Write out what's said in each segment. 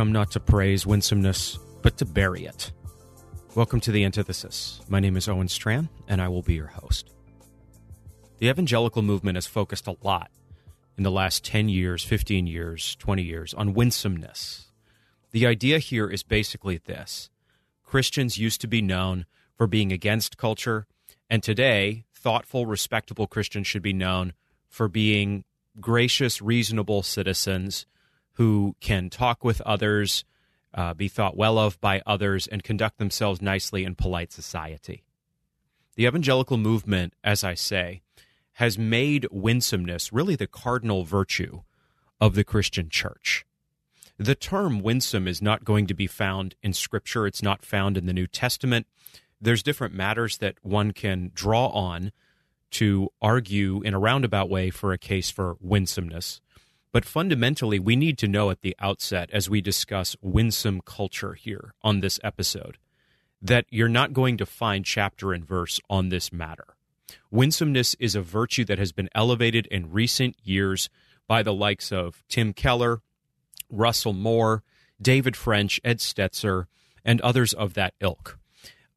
come not to praise winsomeness, but to bury it. Welcome to the Antithesis. My name is Owen Strachan, and I will be your host. The evangelical movement has focused a lot in the last 10 years, 15 years, 20 years on winsomeness. The idea here is basically this Christians used to be known for being against culture, and today, thoughtful, respectable Christians should be known for being gracious, reasonable citizens who can talk with others, uh, be thought well of by others, and conduct themselves nicely in polite society. The evangelical movement, as I say, has made winsomeness really the cardinal virtue of the Christian church. The term winsome is not going to be found in Scripture, it's not found in the New Testament. There's different matters that one can draw on to argue in a roundabout way for a case for winsomeness. But fundamentally, we need to know at the outset, as we discuss winsome culture here on this episode, that you're not going to find chapter and verse on this matter. Winsomeness is a virtue that has been elevated in recent years by the likes of Tim Keller, Russell Moore, David French, Ed Stetzer, and others of that ilk.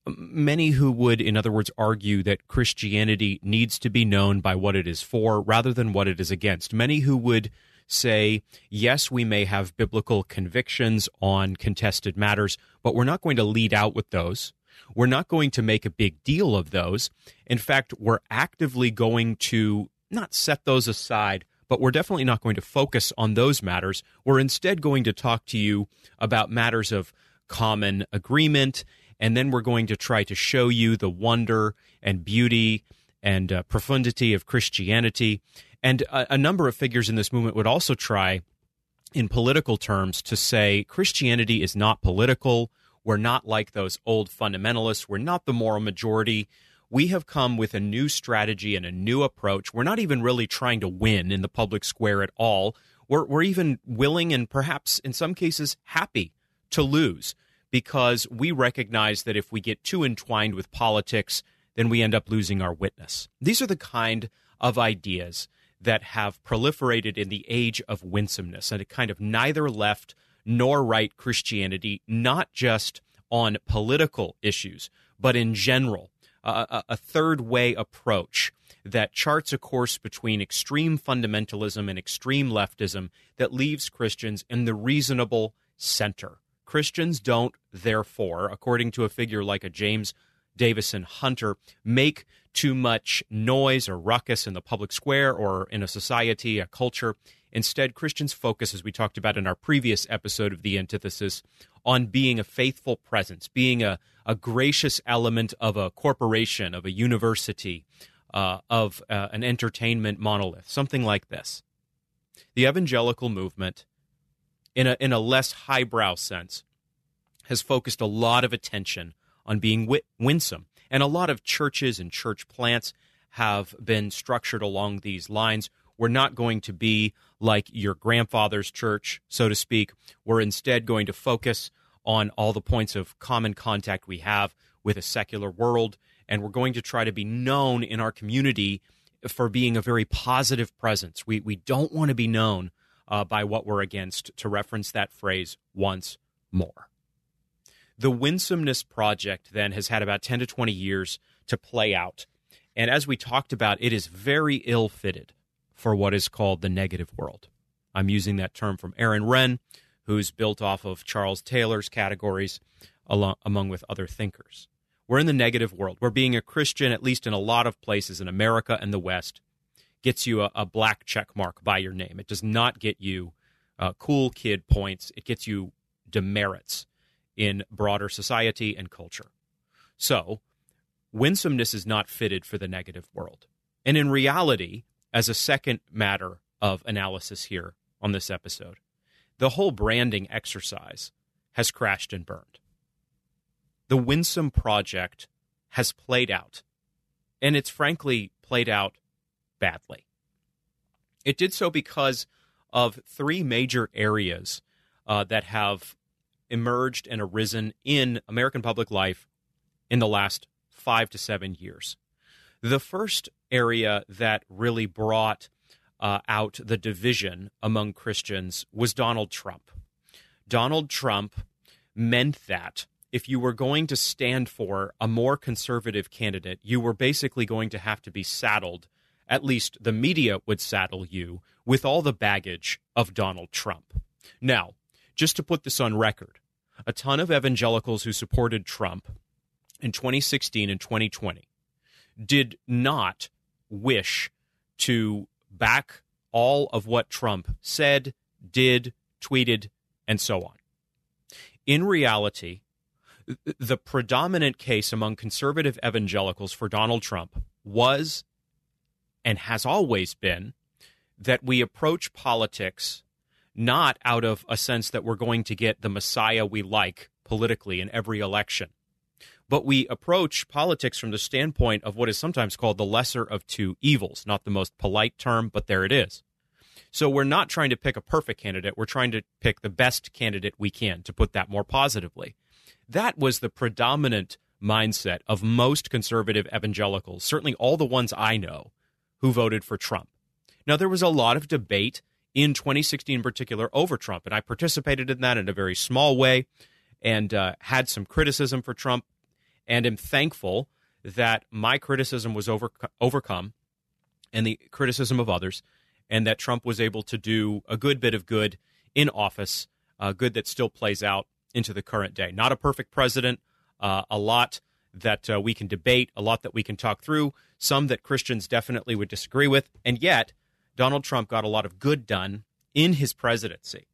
Many who would, in other words, argue that Christianity needs to be known by what it is for rather than what it is against. Many who would say, yes, we may have biblical convictions on contested matters, but we're not going to lead out with those. We're not going to make a big deal of those. In fact, we're actively going to not set those aside, but we're definitely not going to focus on those matters. We're instead going to talk to you about matters of common agreement, and then we're going to try to show you the wonder and beauty and uh, profundity of Christianity. And a, a number of figures in this movement would also try, in political terms, to say Christianity is not political. We're not like those old fundamentalists. We're not the moral majority. We have come with a new strategy and a new approach. We're not even really trying to win in the public square at all. We're, we're even willing and perhaps in some cases happy to lose because we recognize that if we get too entwined with politics, then we end up losing our witness. These are the kind of ideas that have proliferated in the age of winsomeness and a kind of neither left nor right Christianity, not just on political issues, but in general, uh, a third way approach that charts a course between extreme fundamentalism and extreme leftism that leaves Christians in the reasonable center. Christians don't, therefore, according to a figure like a James Davison Hunter, make too much noise or ruckus in the public square or in a society, a culture. Instead, Christians focus, as we talked about in our previous episode of The Antithesis, on being a faithful presence, being a, a gracious element of a corporation, of a university, uh, of uh, an entertainment monolith, something like this. The evangelical movement, in a, in a less highbrow sense, has focused a lot of attention on being winsome. And a lot of churches and church plants have been structured along these lines. We're not going to be like your grandfather's church, so to speak. We're instead going to focus on all the points of common contact we have with a secular world. And we're going to try to be known in our community for being a very positive presence. We, we don't want to be known uh, by what we're against, to reference that phrase once more. The Winsomeness Project then has had about 10 to 20 years to play out. And as we talked about, it is very ill fitted for what is called the negative world. I'm using that term from Aaron Renn, who's built off of Charles Taylor's categories, along, among with other thinkers. We're in the negative world, where being a Christian, at least in a lot of places in America and the West, gets you a, a black check mark by your name. It does not get you uh, cool kid points, it gets you demerits in broader society and culture. So, winsomeness is not fitted for the negative world. And in reality, as a second matter of analysis here on this episode, the whole branding exercise has crashed and burned. The Winsome Project has played out, and it's frankly played out badly. It did so because of three major areas uh, that have emerged and arisen in American public life in the last five to seven years. The first area that really brought uh, out the division among Christians was Donald Trump. Donald Trump meant that if you were going to stand for a more conservative candidate, you were basically going to have to be saddled, at least the media would saddle you, with all the baggage of Donald Trump. Now, just to put this on record, a ton of evangelicals who supported Trump in 2016 and 2020 did not wish to back all of what Trump said, did, tweeted, and so on. In reality, the predominant case among conservative evangelicals for Donald Trump was and has always been that we approach politics not out of a sense that we're going to get the Messiah we like politically in every election, but we approach politics from the standpoint of what is sometimes called the lesser of two evils. Not the most polite term, but there it is. So we're not trying to pick a perfect candidate. We're trying to pick the best candidate we can, to put that more positively. That was the predominant mindset of most conservative evangelicals, certainly all the ones I know who voted for Trump. Now, there was a lot of debate in 2016 in particular over Trump, and I participated in that in a very small way and uh, had some criticism for Trump and am thankful that my criticism was over, overcome and the criticism of others, and that Trump was able to do a good bit of good in office, uh, good that still plays out into the current day. Not a perfect president, uh, a lot that uh, we can debate, a lot that we can talk through, some that Christians definitely would disagree with, and yet Donald Trump got a lot of good done in his presidency.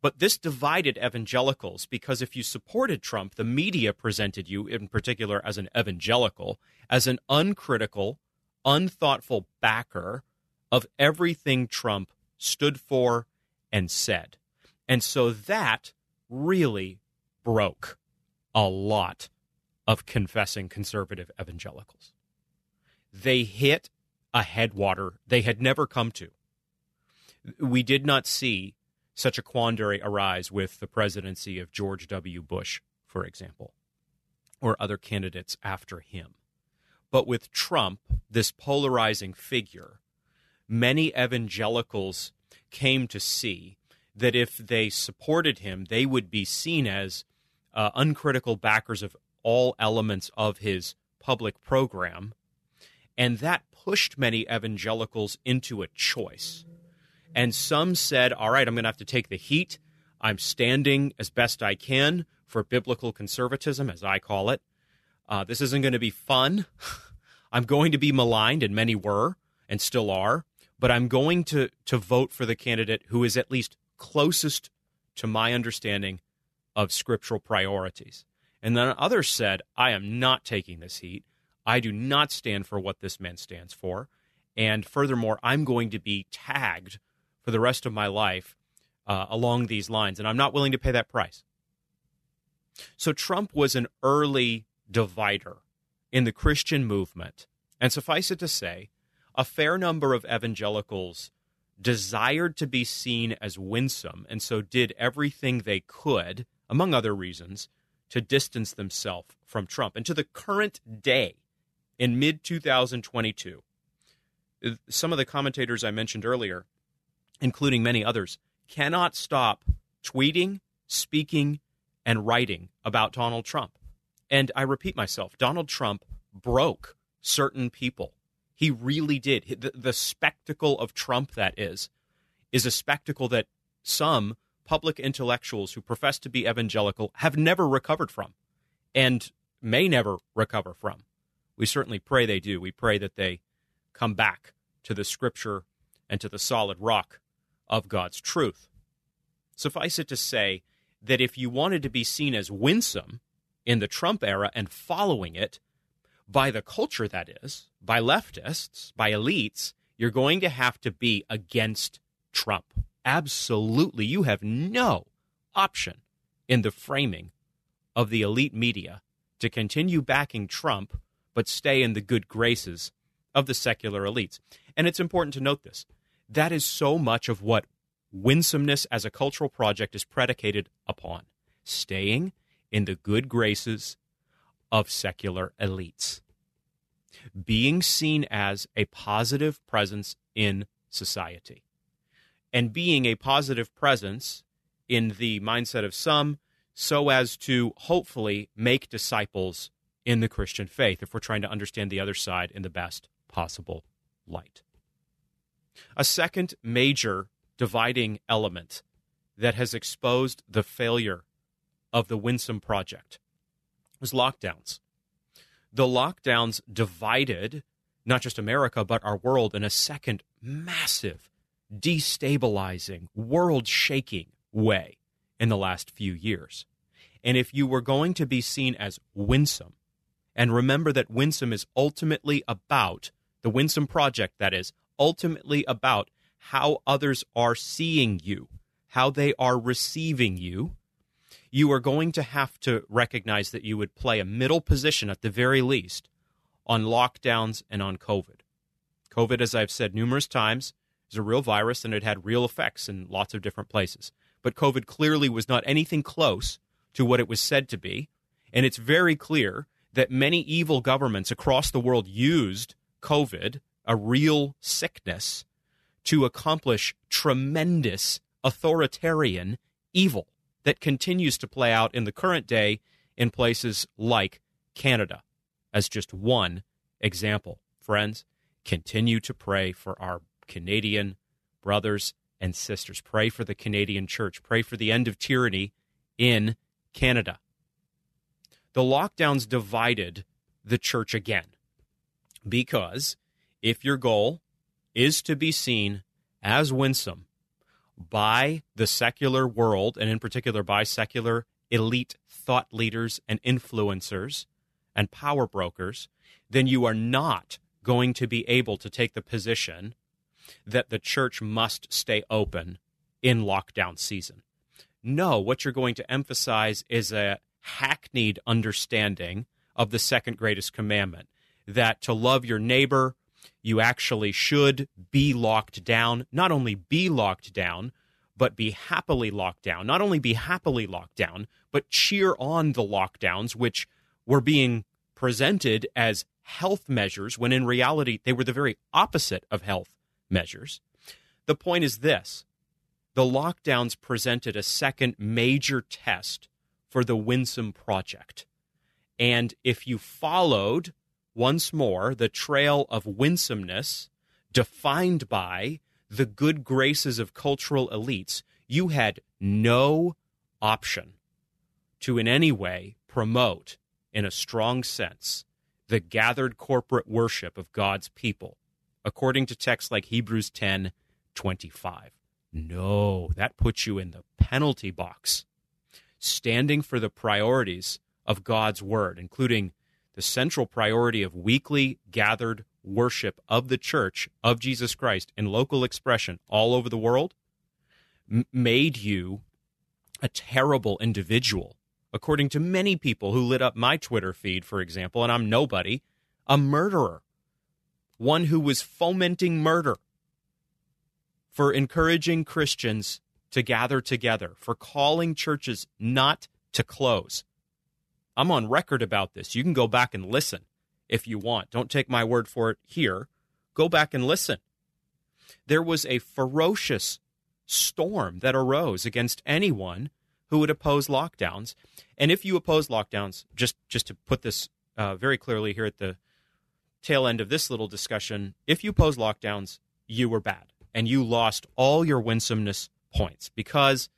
But this divided evangelicals because if you supported Trump, the media presented you, in particular as an evangelical, as an uncritical, unthoughtful backer of everything Trump stood for and said. And so that really broke a lot of confessing conservative evangelicals. They hit a headwater they had never come to. We did not see such a quandary arise with the presidency of George W. Bush, for example, or other candidates after him. But with Trump, this polarizing figure, many evangelicals came to see that if they supported him, they would be seen as uh, uncritical backers of all elements of his public program. And that pushed many evangelicals into a choice. And some said, all right, I'm going to have to take the heat. I'm standing as best I can for biblical conservatism, as I call it. Uh, this isn't going to be fun. I'm going to be maligned, and many were and still are, but I'm going to, to vote for the candidate who is at least closest to my understanding of scriptural priorities. And then others said, I am not taking this heat. I do not stand for what this man stands for. And furthermore, I'm going to be tagged for the rest of my life uh, along these lines, and I'm not willing to pay that price. So Trump was an early divider in the Christian movement. And suffice it to say, a fair number of evangelicals desired to be seen as winsome and so did everything they could, among other reasons, to distance themselves from Trump. And to the current day, in mid 2022, some of the commentators I mentioned earlier, including many others, cannot stop tweeting, speaking, and writing about Donald Trump. And I repeat myself Donald Trump broke certain people he really did. The, the spectacle of Trump, that is, is a spectacle that some public intellectuals who profess to be evangelical have never recovered from and may never recover from. We certainly pray they do. We pray that they come back to the scripture and to the solid rock of God's truth. Suffice it to say that if you wanted to be seen as winsome in the Trump era and following it, by the culture that is, by leftists, by elites, you're going to have to be against Trump. Absolutely. You have no option in the framing of the elite media to continue backing Trump but stay in the good graces of the secular elites. And it's important to note this. That is so much of what winsomeness as a cultural project is predicated upon staying in the good graces of secular elites, being seen as a positive presence in society, and being a positive presence in the mindset of some so as to hopefully make disciples in the Christian faith if we're trying to understand the other side in the best possible light. A second major dividing element that has exposed the failure of the Winsome Project was lockdowns. The lockdowns divided not just America, but our world in a second massive, destabilizing, world shaking way in the last few years. And if you were going to be seen as winsome, and remember that winsome is ultimately about the winsome project, that is, ultimately about how others are seeing you, how they are receiving you, you are going to have to recognize that you would play a middle position at the very least on lockdowns and on COVID. COVID, as I've said numerous times, is a real virus and it had real effects in lots of different places. But COVID clearly was not anything close to what it was said to be. And it's very clear that many evil governments across the world used COVID, a real sickness, to accomplish tremendous authoritarian evil that continues to play out in the current day in places like Canada, as just one example. Friends, continue to pray for our Canadian brothers and sisters. Pray for the Canadian church. Pray for the end of tyranny in Canada. The lockdowns divided the church again because if your goal is to be seen as winsome by the secular world, and in particular by secular elite thought leaders and influencers and power brokers, then you are not going to be able to take the position that the church must stay open in lockdown season. No, what you're going to emphasize is a hackneyed understanding of the second greatest commandment that to love your neighbor you actually should be locked down, not only be locked down, but be happily locked down. Not only be happily locked down, but cheer on the lockdowns, which were being presented as health measures when in reality they were the very opposite of health measures. The point is this the lockdowns presented a second major test for the Winsome Project. And if you followed once more the trail of winsomeness defined by the good graces of cultural elites, you had no option to in any way promote, in a strong sense, the gathered corporate worship of God's people, according to texts like Hebrews 10 25. No, that puts you in the penalty box. Standing for the priorities of God's word, including the central priority of weekly gathered worship of the church of Jesus Christ in local expression all over the world m- made you a terrible individual. According to many people who lit up my Twitter feed, for example, and I'm nobody, a murderer, one who was fomenting murder, for encouraging Christians to gather together, for calling churches not to close. I'm on record about this. You can go back and listen if you want. Don't take my word for it here. Go back and listen. There was a ferocious storm that arose against anyone who would oppose lockdowns. And if you oppose lockdowns, just just to put this uh, very clearly here at the tail end of this little discussion, if you oppose lockdowns, you were bad and you lost all your winsomeness points because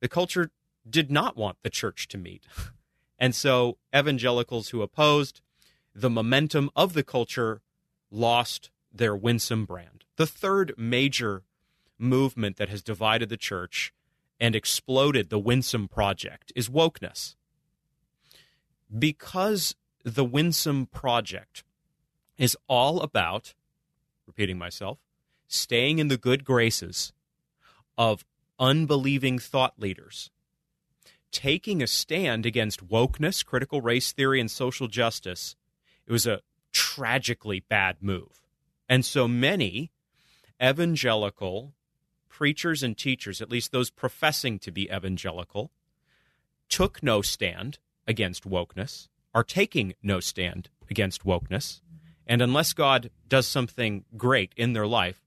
the culture did not want the church to meet. And so evangelicals who opposed the momentum of the culture lost their winsome brand. The third major movement that has divided the church and exploded the Winsome Project is wokeness. Because the Winsome Project is all about, repeating myself, staying in the good graces of unbelieving thought leaders, taking a stand against wokeness, critical race theory, and social justice. It was a tragically bad move. And so many evangelical preachers and teachers, at least those professing to be evangelical, took no stand against wokeness, are taking no stand against wokeness, and unless God does something great in their life,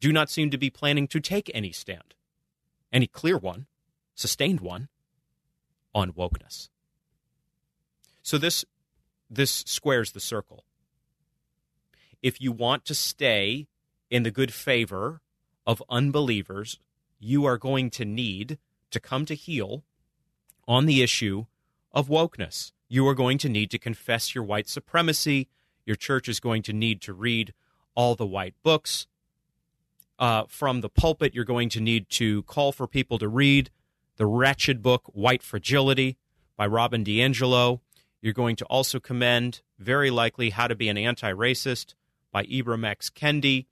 do not seem to be planning to take any stand, any clear one, sustained one, on wokeness. So this this squares the circle. If you want to stay in the good favor of unbelievers, you are going to need to come to heel on the issue of wokeness. You are going to need to confess your white supremacy. Your church is going to need to read all the white books. Uh, from the pulpit, you're going to need to call for people to read the wretched book White Fragility by Robin DiAngelo. You're going to also commend, very likely, How to Be an Anti Racist by Ibram X. Kendi.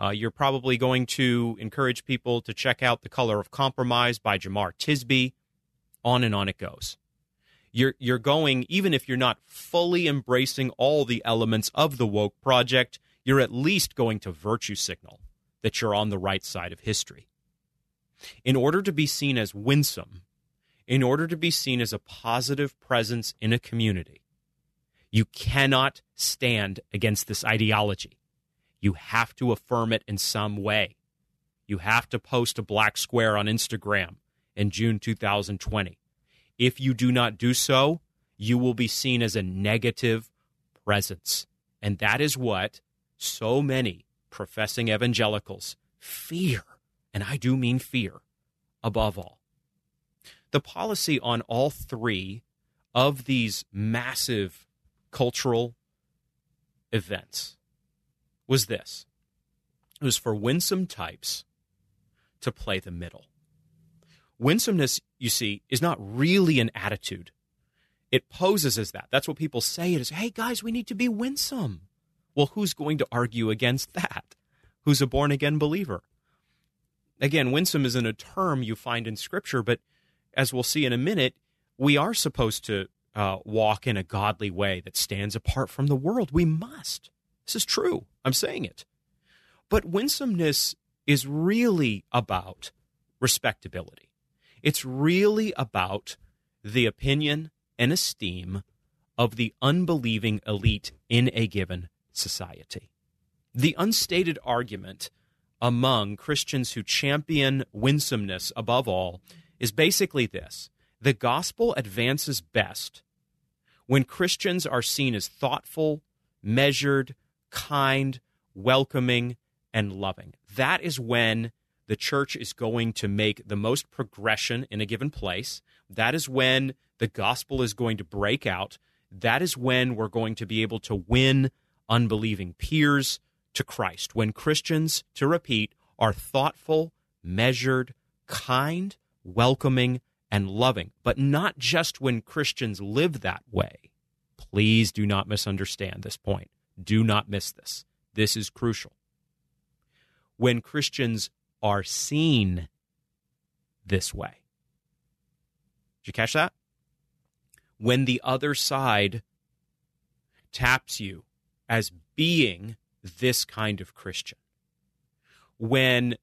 Uh, you're probably going to encourage people to check out The Color of Compromise by Jemar Tisby. On and on it goes. You're, you're going, even if you're not fully embracing all the elements of the woke project, you're at least going to virtue signal that you're on the right side of history. In order to be seen as winsome, in order to be seen as a positive presence in a community, you cannot stand against this ideology. You have to affirm it in some way. You have to post a black square on Instagram in June 2020. If you do not do so, you will be seen as a negative presence. And that is what so many professing evangelicals fear, and I do mean fear, above all. The policy on all three of these massive cultural events was this it was for winsome types to play the middle. Winsomeness, you see, is not really an attitude. It poses as that. That's what people say it is. Hey, guys, we need to be winsome. Well, who's going to argue against that? Who's a born again believer? Again, winsome isn't a term you find in Scripture, but as we'll see in a minute, we are supposed to uh, walk in a godly way that stands apart from the world. We must. This is true. I'm saying it. But winsomeness is really about respectability. It's really about the opinion and esteem of the unbelieving elite in a given society. The unstated argument among Christians who champion winsomeness above all is basically this the gospel advances best when Christians are seen as thoughtful, measured, kind, welcoming, and loving. That is when the church is going to make the most progression in a given place. That is when the gospel is going to break out. That is when we're going to be able to win unbelieving peers to Christ. When Christians, to repeat, are thoughtful, measured, kind, welcoming, and loving, but not just when Christians live that way. Please do not misunderstand this point. Do not miss this. This is crucial. When Christians are seen this way. Did you catch that? When the other side taps you as being this kind of Christian. When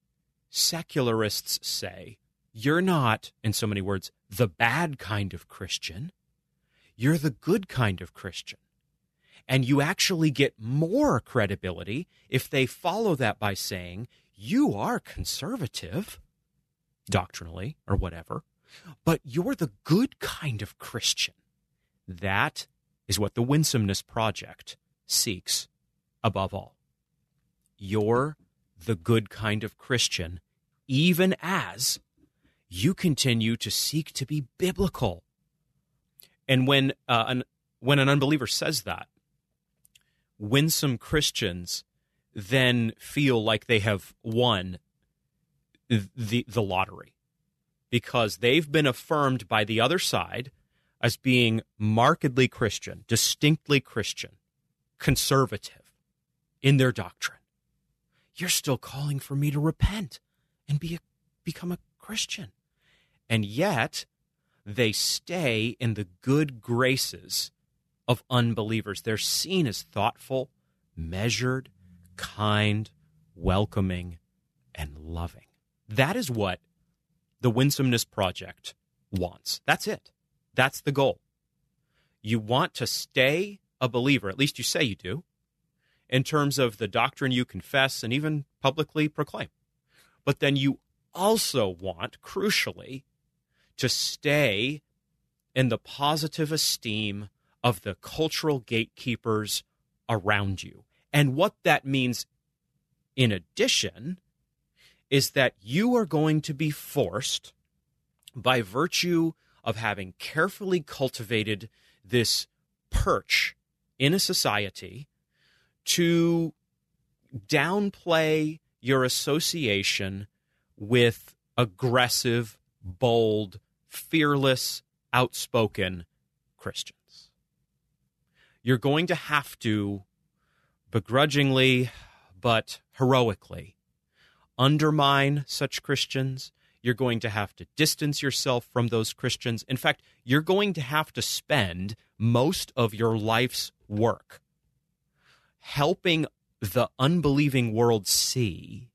secularists say, you're not, in so many words, the bad kind of Christian, you're the good kind of Christian. And you actually get more credibility if they follow that by saying, you are conservative, doctrinally or whatever, but you're the good kind of Christian. That is what the Winsomeness Project seeks above all. You're the good kind of Christian, even as you continue to seek to be biblical. And when uh, an when an unbeliever says that, winsome Christians then feel like they have won the the lottery. because they've been affirmed by the other side as being markedly Christian, distinctly Christian, conservative in their doctrine. You're still calling for me to repent and be a, become a Christian. And yet, they stay in the good graces of unbelievers. They're seen as thoughtful, measured, kind, welcoming, and loving. That is what the Winsomeness Project wants. That's it. That's the goal. You want to stay a believer, at least you say you do, in terms of the doctrine you confess and even publicly proclaim. But then you also want, crucially, to stay in the positive esteem of the cultural gatekeepers around you. And what that means, in addition, is that you are going to be forced, by virtue of having carefully cultivated this perch in a society, to downplay your association with aggressive, bold, fearless, outspoken Christians. You're going to have to begrudgingly but heroically undermine such Christians. You're going to have to distance yourself from those Christians. In fact, you're going to have to spend most of your life's work helping the unbelieving world see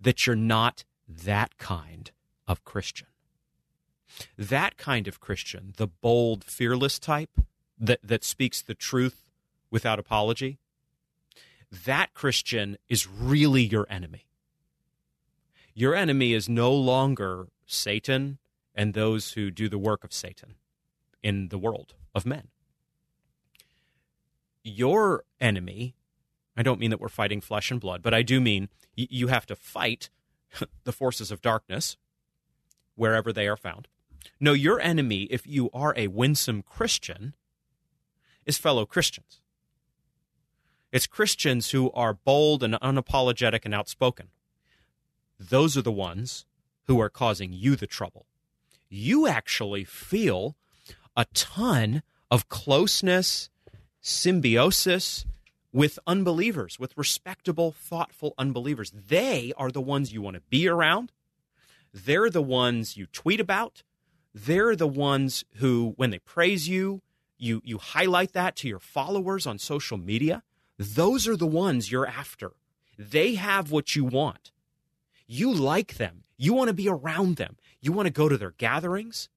that you're not that kind of Christian. That kind of Christian, the bold, fearless type that, that speaks the truth without apology, that Christian is really your enemy. Your enemy is no longer Satan and those who do the work of Satan in the world of men. Your enemy, I don't mean that we're fighting flesh and blood, but I do mean you have to fight the forces of darkness wherever they are found. No, your enemy, if you are a winsome Christian, is fellow Christians. It's Christians who are bold and unapologetic and outspoken. Those are the ones who are causing you the trouble. You actually feel a ton of closeness, symbiosis with unbelievers, with respectable, thoughtful unbelievers. They are the ones you want to be around. They're the ones you tweet about. They're the ones who, when they praise you, you, you highlight that to your followers on social media. Those are the ones you're after. They have what you want. You like them. You want to be around them. You want to go to their gatherings.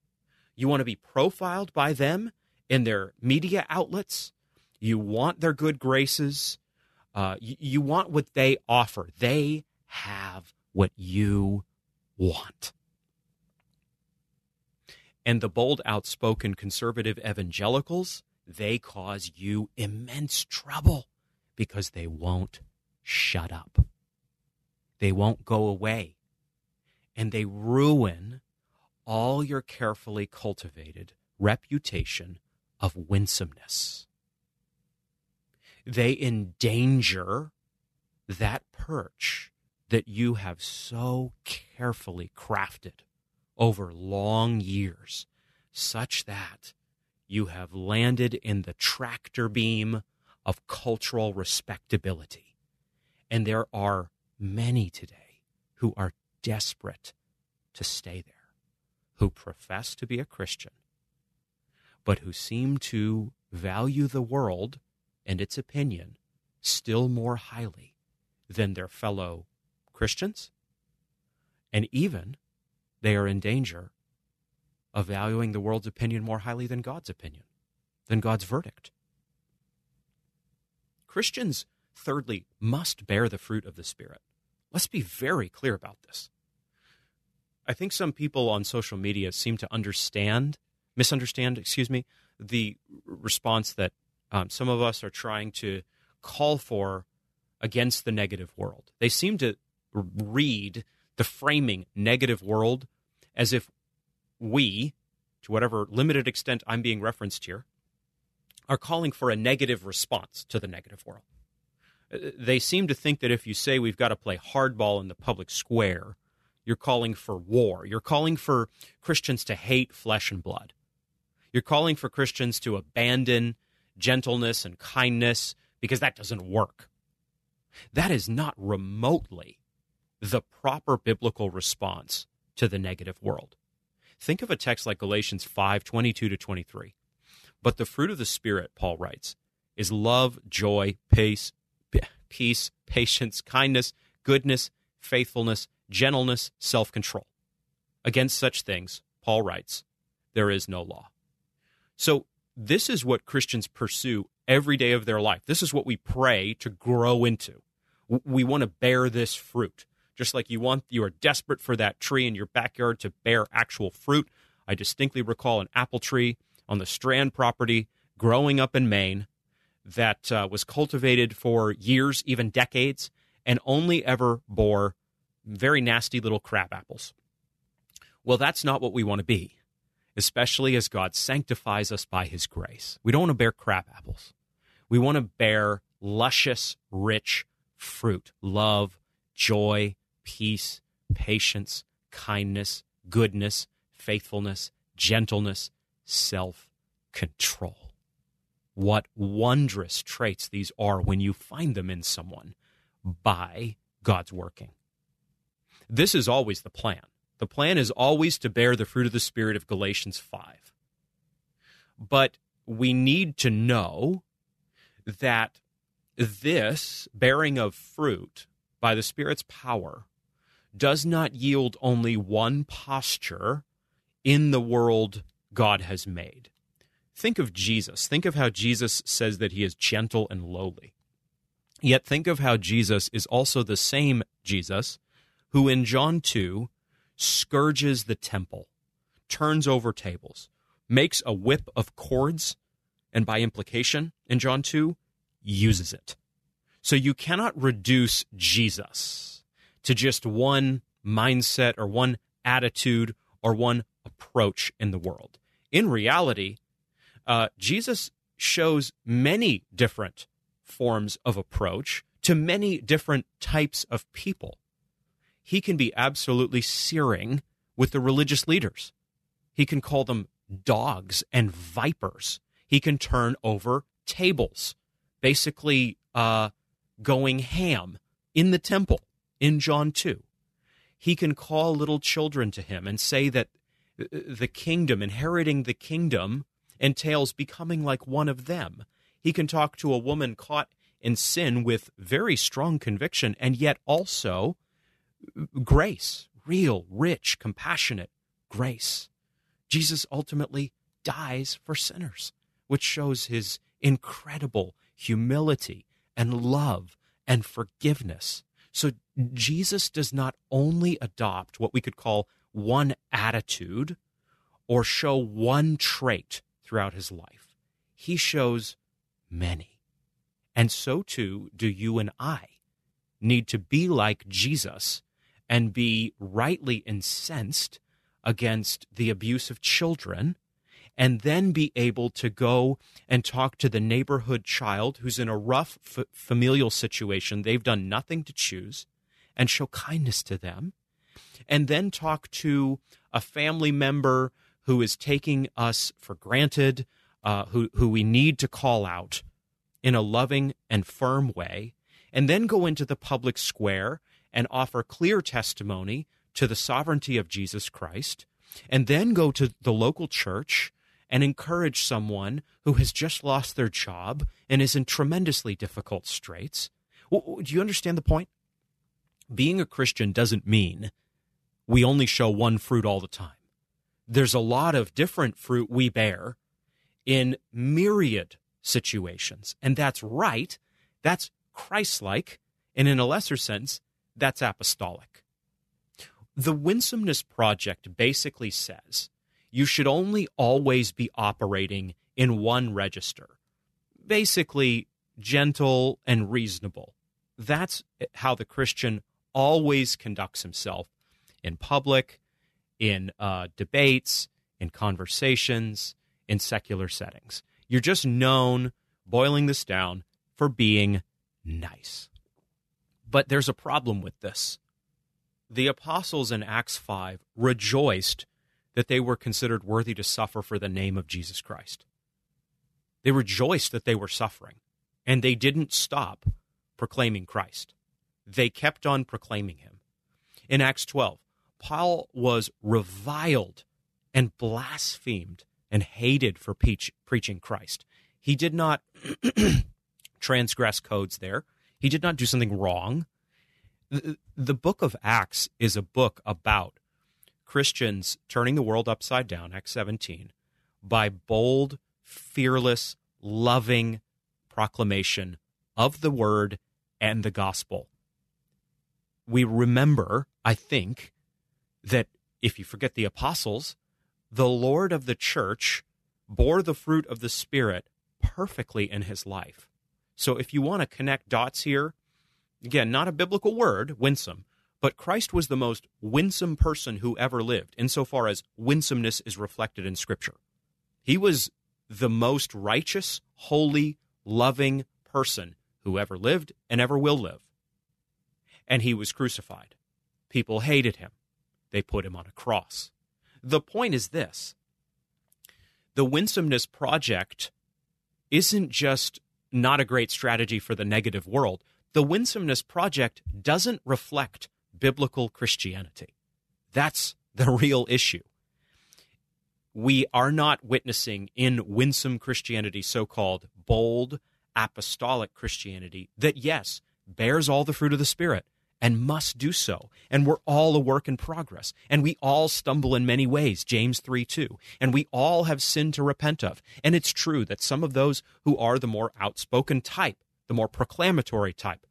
You want to be profiled by them in their media outlets. You want their good graces. Uh, you, you want what they offer. They have what you want. And the bold, outspoken conservative evangelicals, they cause you immense trouble because they won't shut up. They won't go away. And they ruin all your carefully cultivated reputation of winsomeness they endanger that perch that you have so carefully crafted over long years, such that you have landed in the tractor beam of cultural respectability. And there are many today who are desperate to stay there, who profess to be a Christian, but who seem to value the world and its opinion still more highly than their fellow Christians. And even they are in danger of valuing the world's opinion more highly than God's opinion, than God's verdict. Christians, thirdly, must bear the fruit of the Spirit. Let's be very clear about this. I think some people on social media seem to understand, misunderstand, excuse me, the response that um, some of us are trying to call for against the negative world. They seem to read the framing negative world as if we, to whatever limited extent I'm being referenced here, are calling for a negative response to the negative world. They seem to think that if you say we've got to play hardball in the public square, You're calling for war. You're calling for Christians to hate flesh and blood. You're calling for Christians to abandon gentleness and kindness because that doesn't work. That is not remotely the proper biblical response to the negative world. Think of a text like Galatians 5 22 to 23. But the fruit of the Spirit, Paul writes, is love, joy, peace, peace, patience, kindness, goodness, faithfulness, gentleness, self control. Against such things, Paul writes, there is no law. So, this is what Christians pursue every day of their life. This is what we pray to grow into. We want to bear this fruit. Just like you want, you are desperate for that tree in your backyard to bear actual fruit. I distinctly recall an apple tree on the Strachan property growing up in Maine that uh, was cultivated for years, even decades, and only ever bore very nasty little crab apples. Well, that's not what we want to be, especially as God sanctifies us by his grace. We don't want to bear crab apples. We want to bear luscious, rich fruit love, joy, peace, patience, kindness, goodness, faithfulness, gentleness, self control. What wondrous traits these are when you find them in someone by God's working. This is always the plan. The plan is always to bear the fruit of the Spirit of Galatians 5. But we need to know that this bearing of fruit by the Spirit's power does not yield only one posture in the world God has made. Think of Jesus. Think of how Jesus says that he is gentle and lowly. Yet think of how Jesus is also the same Jesus who in John 2 scourges the temple, turns over tables, makes a whip of cords, and by implication, in John 2, uses it. So you cannot reduce Jesus to just one mindset or one attitude or one approach in the world. In reality, uh, Jesus shows many different forms of approach to many different types of people. He can be absolutely searing with the religious leaders. He can call them dogs and vipers. He can turn over tables, basically uh, going ham in the temple in John 2. He can call little children to him and say that uh, the kingdom, inheriting the kingdom, entails becoming like one of them. He can talk to a woman caught in sin with very strong conviction and yet also grace, real, rich, compassionate grace. Jesus ultimately dies for sinners, which shows his incredible humility and love and forgiveness. So Jesus does not only adopt what we could call one attitude or show one trait throughout his life. He shows many. And so too do you and I need to be like Jesus and be rightly incensed against the abuse of children and then be able to go and talk to the neighborhood child who's in a rough f- familial situation they've done nothing to choose and show kindness to them and then talk to a family member who is taking us for granted, uh, who, who we need to call out in a loving and firm way, and then go into the public square and offer clear testimony to the sovereignty of Jesus Christ, and then go to the local church and encourage someone who has just lost their job and is in tremendously difficult straits. Do you understand the point? Being a Christian doesn't mean we only show one fruit all the time there's a lot of different fruit we bear in myriad situations. And that's right. That's Christ like. And in a lesser sense, that's apostolic. The Winsomeness Project basically says you should only always be operating in one register, basically gentle and reasonable. That's how the Christian always conducts himself in public in uh, debates, in conversations, in secular settings. You're just known, boiling this down, for being nice. But there's a problem with this. the apostles in Acts 5 rejoiced that they were considered worthy to suffer for the name of Jesus Christ. They rejoiced that they were suffering, and they didn't stop proclaiming Christ. They kept on proclaiming him. In Acts 12, Paul was reviled and blasphemed and hated for preach, preaching Christ. He did not transgress codes there. He did not do something wrong. The, the book of Acts is a book about Christians turning the world upside down, Acts 17, by bold, fearless, loving proclamation of the word and the gospel. We remember, I think, that if you forget the apostles, the Lord of the church bore the fruit of the Spirit perfectly in his life. So if you want to connect dots here, again, not a biblical word, winsome, but Christ was the most winsome person who ever lived, insofar as winsomeness is reflected in Scripture. He was the most righteous, holy, loving person who ever lived and ever will live. And he was crucified. People hated him. They put him on a cross. The point is this the Winsomeness Project isn't just not a great strategy for the negative world. The Winsomeness Project doesn't reflect biblical Christianity. That's the real issue. We are not witnessing in winsome Christianity, so called bold apostolic Christianity, that yes, bears all the fruit of the Spirit and must do so. And we're all a work in progress. And we all stumble in many ways, James 3 2. And we all have sin to repent of. And it's true that some of those who are the more outspoken type, the more proclamatory type,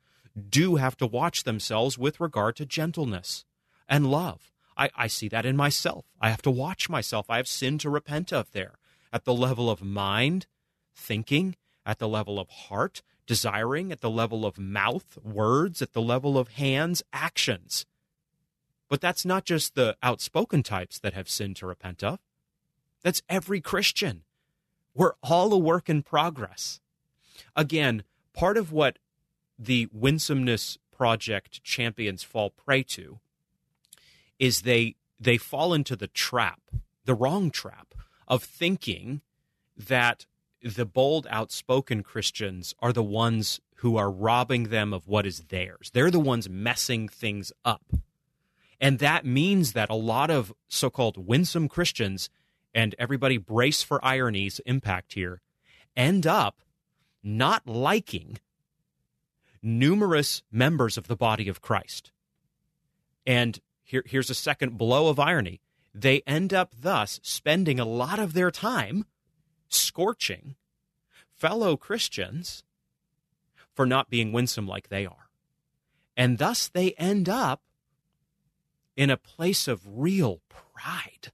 do have to watch themselves with regard to gentleness and love. I, I see that in myself. I have to watch myself. I have sin to repent of there at the level of mind, thinking, at the level of heart, desiring, at the level of mouth, words, at the level of hands, actions. But that's not just the outspoken types that have sin to repent of. That's every Christian. We're all a work in progress. Again, part of what the winsomeness project champions fall prey to is they they fall into the trap, the wrong trap of thinking that the bold outspoken Christians are the ones who are robbing them of what is theirs. They're the ones messing things up. And that means that a lot of so-called winsome Christians and everybody brace for irony's impact here end up not liking numerous members of the body of Christ. And here, here's a second blow of irony. They end up thus spending a lot of their time scorching fellow Christians for not being winsome like they are. And thus they end up in a place of real pride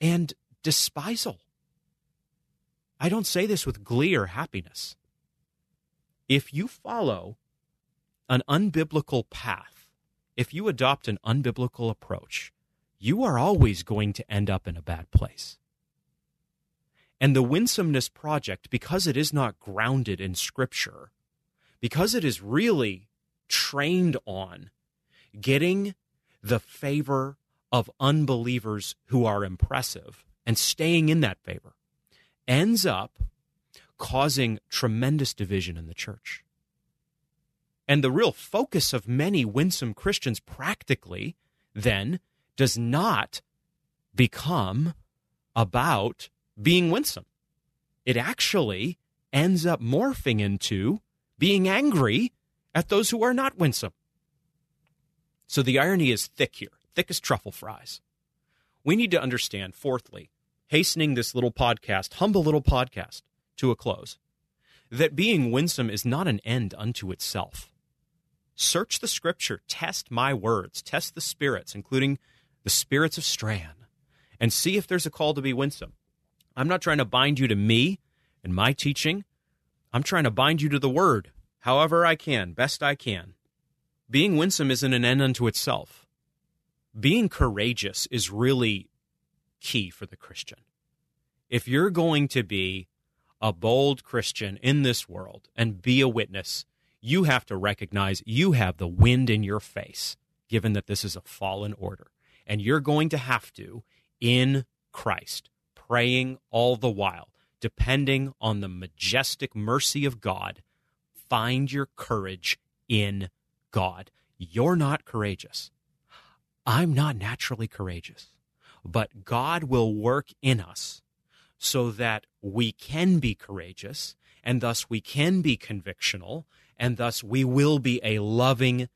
and despisal. I don't say this with glee or happiness if you follow an unbiblical path, if you adopt an unbiblical approach, you are always going to end up in a bad place. And the Winsomeness Project, because it is not grounded in Scripture, because it is really trained on getting the favor of unbelievers who are impressive and staying in that favor, ends up causing tremendous division in the church. And the real focus of many winsome Christians practically then does not become about being winsome. It actually ends up morphing into being angry at those who are not winsome. So the irony is thick here, thick as truffle fries. We need to understand, fourthly, hastening this little podcast, humble little podcast, to a close that being winsome is not an end unto itself. Search the scripture, test my words, test the spirits, including the spirits of Strachan, and see if there's a call to be winsome. I'm not trying to bind you to me and my teaching. I'm trying to bind you to the word, however I can, best I can. Being winsome isn't an end unto itself. Being courageous is really key for the Christian. If you're going to be a bold Christian in this world and be a witness, you have to recognize you have the wind in your face. given that this is a fallen order. And you're going to have to, in Christ, praying all the while, depending on the majestic mercy of God, find your courage in God. You're not courageous. I'm not naturally courageous, but God will work in us so that we can be courageous and thus we can be convictional and thus we will be a loving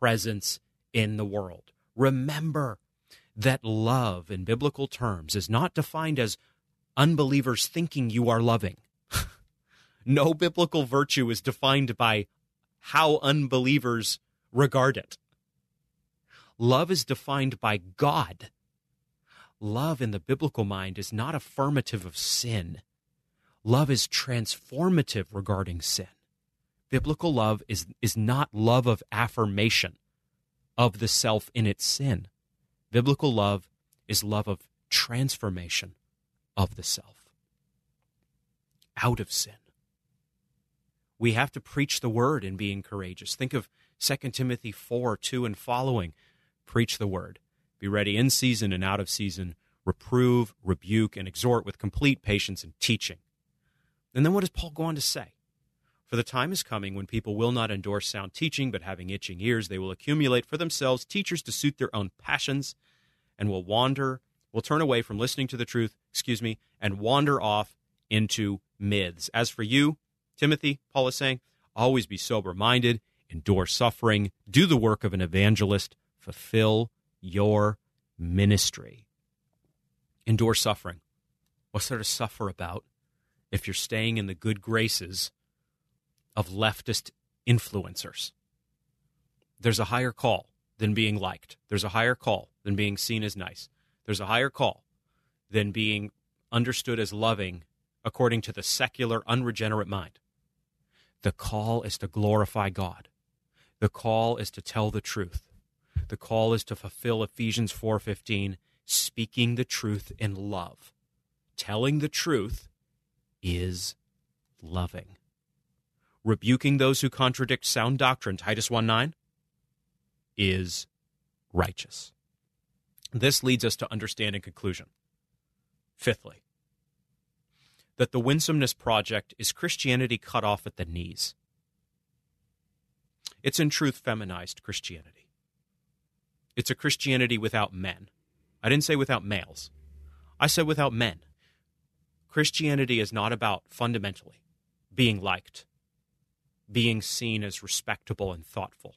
presence in the world. Remember that love in biblical terms is not defined as unbelievers thinking you are loving. no biblical virtue is defined by how unbelievers regard it. Love is defined by God. Love in the biblical mind is not affirmative of sin. Love is transformative regarding sin. Biblical love is, is not love of affirmation of the self in its sin. Biblical love is love of transformation of the self out of sin. We have to preach the word in being courageous. Think of 2 Timothy 4 2 and following. Preach the word. Be ready in season and out of season. Reprove, rebuke, and exhort with complete patience and teaching. And then what does Paul go on to say? For the time is coming when people will not endorse sound teaching, but having itching ears, they will accumulate for themselves teachers to suit their own passions and will wander, will turn away from listening to the truth, excuse me, and wander off into myths. As for you, Timothy, Paul is saying, always be sober minded, endure suffering, do the work of an evangelist, fulfill your ministry. Endure suffering. What's there to suffer about if you're staying in the good graces of leftist influencers? There's a higher call than being liked. There's a higher call than being seen as nice. There's a higher call than being understood as loving according to the secular, unregenerate mind. The call is to glorify God. The call is to tell the truth. The call is to fulfill Ephesians 4:15, speaking the truth in love. Telling the truth is loving. Rebuking those who contradict sound doctrine, Titus 1:9, is righteous. This leads us to understand in conclusion. Fifthly, that the Winsomeness Project is Christianity cut off at the knees. It's in truth feminized Christianity. It's a Christianity without men. I didn't say without males, I said without men. Christianity is not about fundamentally being liked, being seen as respectable and thoughtful.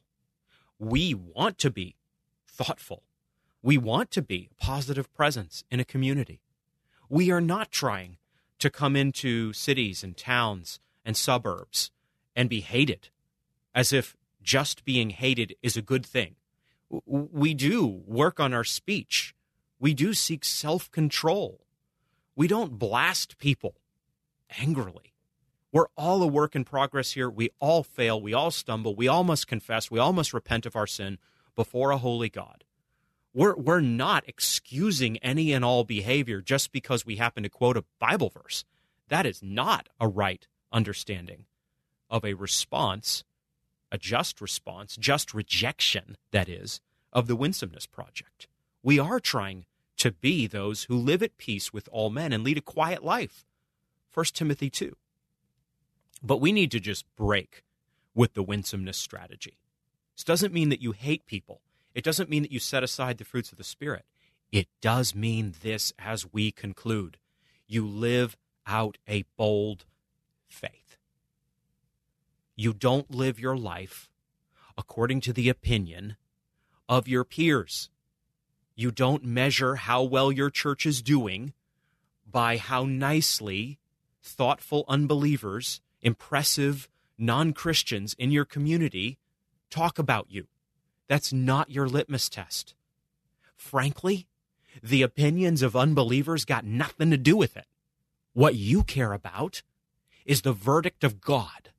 We want to be thoughtful. We want to be a positive presence in a community. We are not trying to come into cities and towns and suburbs and be hated as if just being hated is a good thing. We do work on our speech. We do seek self control. We don't blast people angrily. We're all a work in progress here. We all fail. We all stumble. We all must confess. We all must repent of our sin before a holy God. We're, we're not excusing any and all behavior just because we happen to quote a Bible verse. That is not a right understanding of a response, a just response, just rejection, that is, of the winsomeness project. We are trying to be those who live at peace with all men and lead a quiet life. 1 Timothy 2. But we need to just break with the winsomeness strategy. This doesn't mean that you hate people. It doesn't mean that you set aside the fruits of the Spirit. It does mean this as we conclude you live out a bold faith. You don't live your life according to the opinion of your peers. You don't measure how well your church is doing by how nicely thoughtful unbelievers, impressive non Christians in your community talk about you. That's not your litmus test. Frankly, the opinions of unbelievers got nothing to do with it. What you care about is the verdict of God.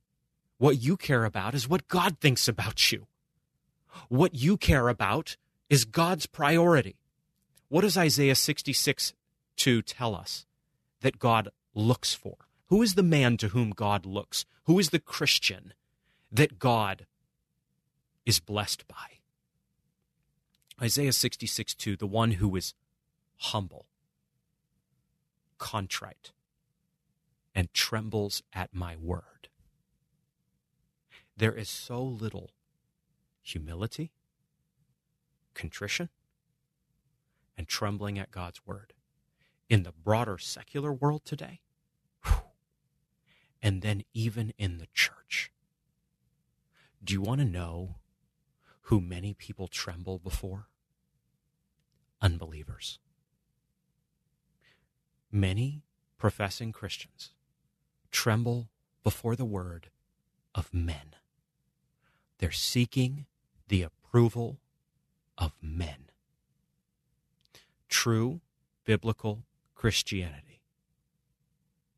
What you care about is what God thinks about you. What you care about is God's priority. What does Isaiah 66 2 tell us that God looks for? Who is the man to whom God looks? Who is the Christian that God is blessed by? Isaiah 66 2, the one who is humble, contrite, and trembles at my word. There is so little humility, contrition, and trembling at God's word in the broader secular world today, and then even in the church. Do you want to know who many people tremble before? Unbelievers. Many professing Christians tremble before the word of men. They're seeking the approval of men. True biblical Christianity,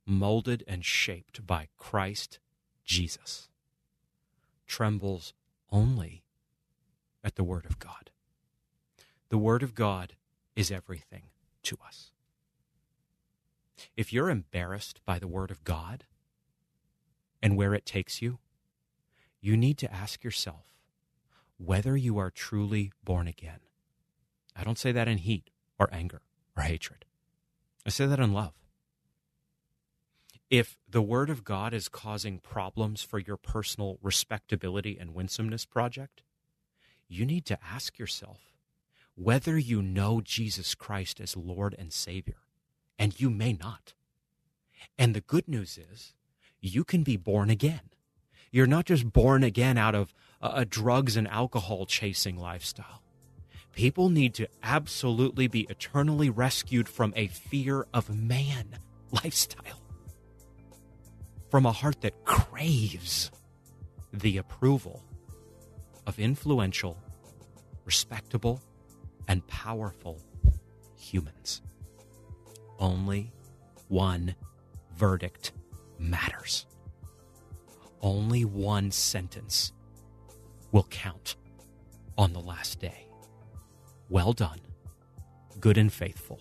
molded and shaped by Christ Jesus, trembles only at the Word of God. The Word of God is everything to us. If you're embarrassed by the Word of God and where it takes you, you need to ask yourself whether you are truly born again. I don't say that in heat or anger or hatred. I say that in love. If the Word of God is causing problems for your personal respectability and winsomeness project, you need to ask yourself whether you know Jesus Christ as Lord and Savior. And you may not. And the good news is, you can be born again. You're not just born again out of a, drugs and alcohol chasing lifestyle. People need to absolutely be eternally rescued from a fear of man lifestyle, from a heart that craves the approval of influential, respectable, and powerful humans. Only one verdict matters. Only one sentence will count on the last day. Well done, good and faithful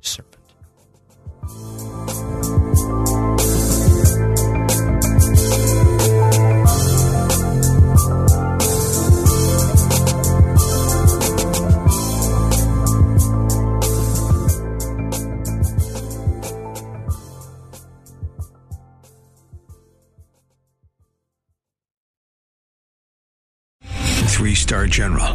servant.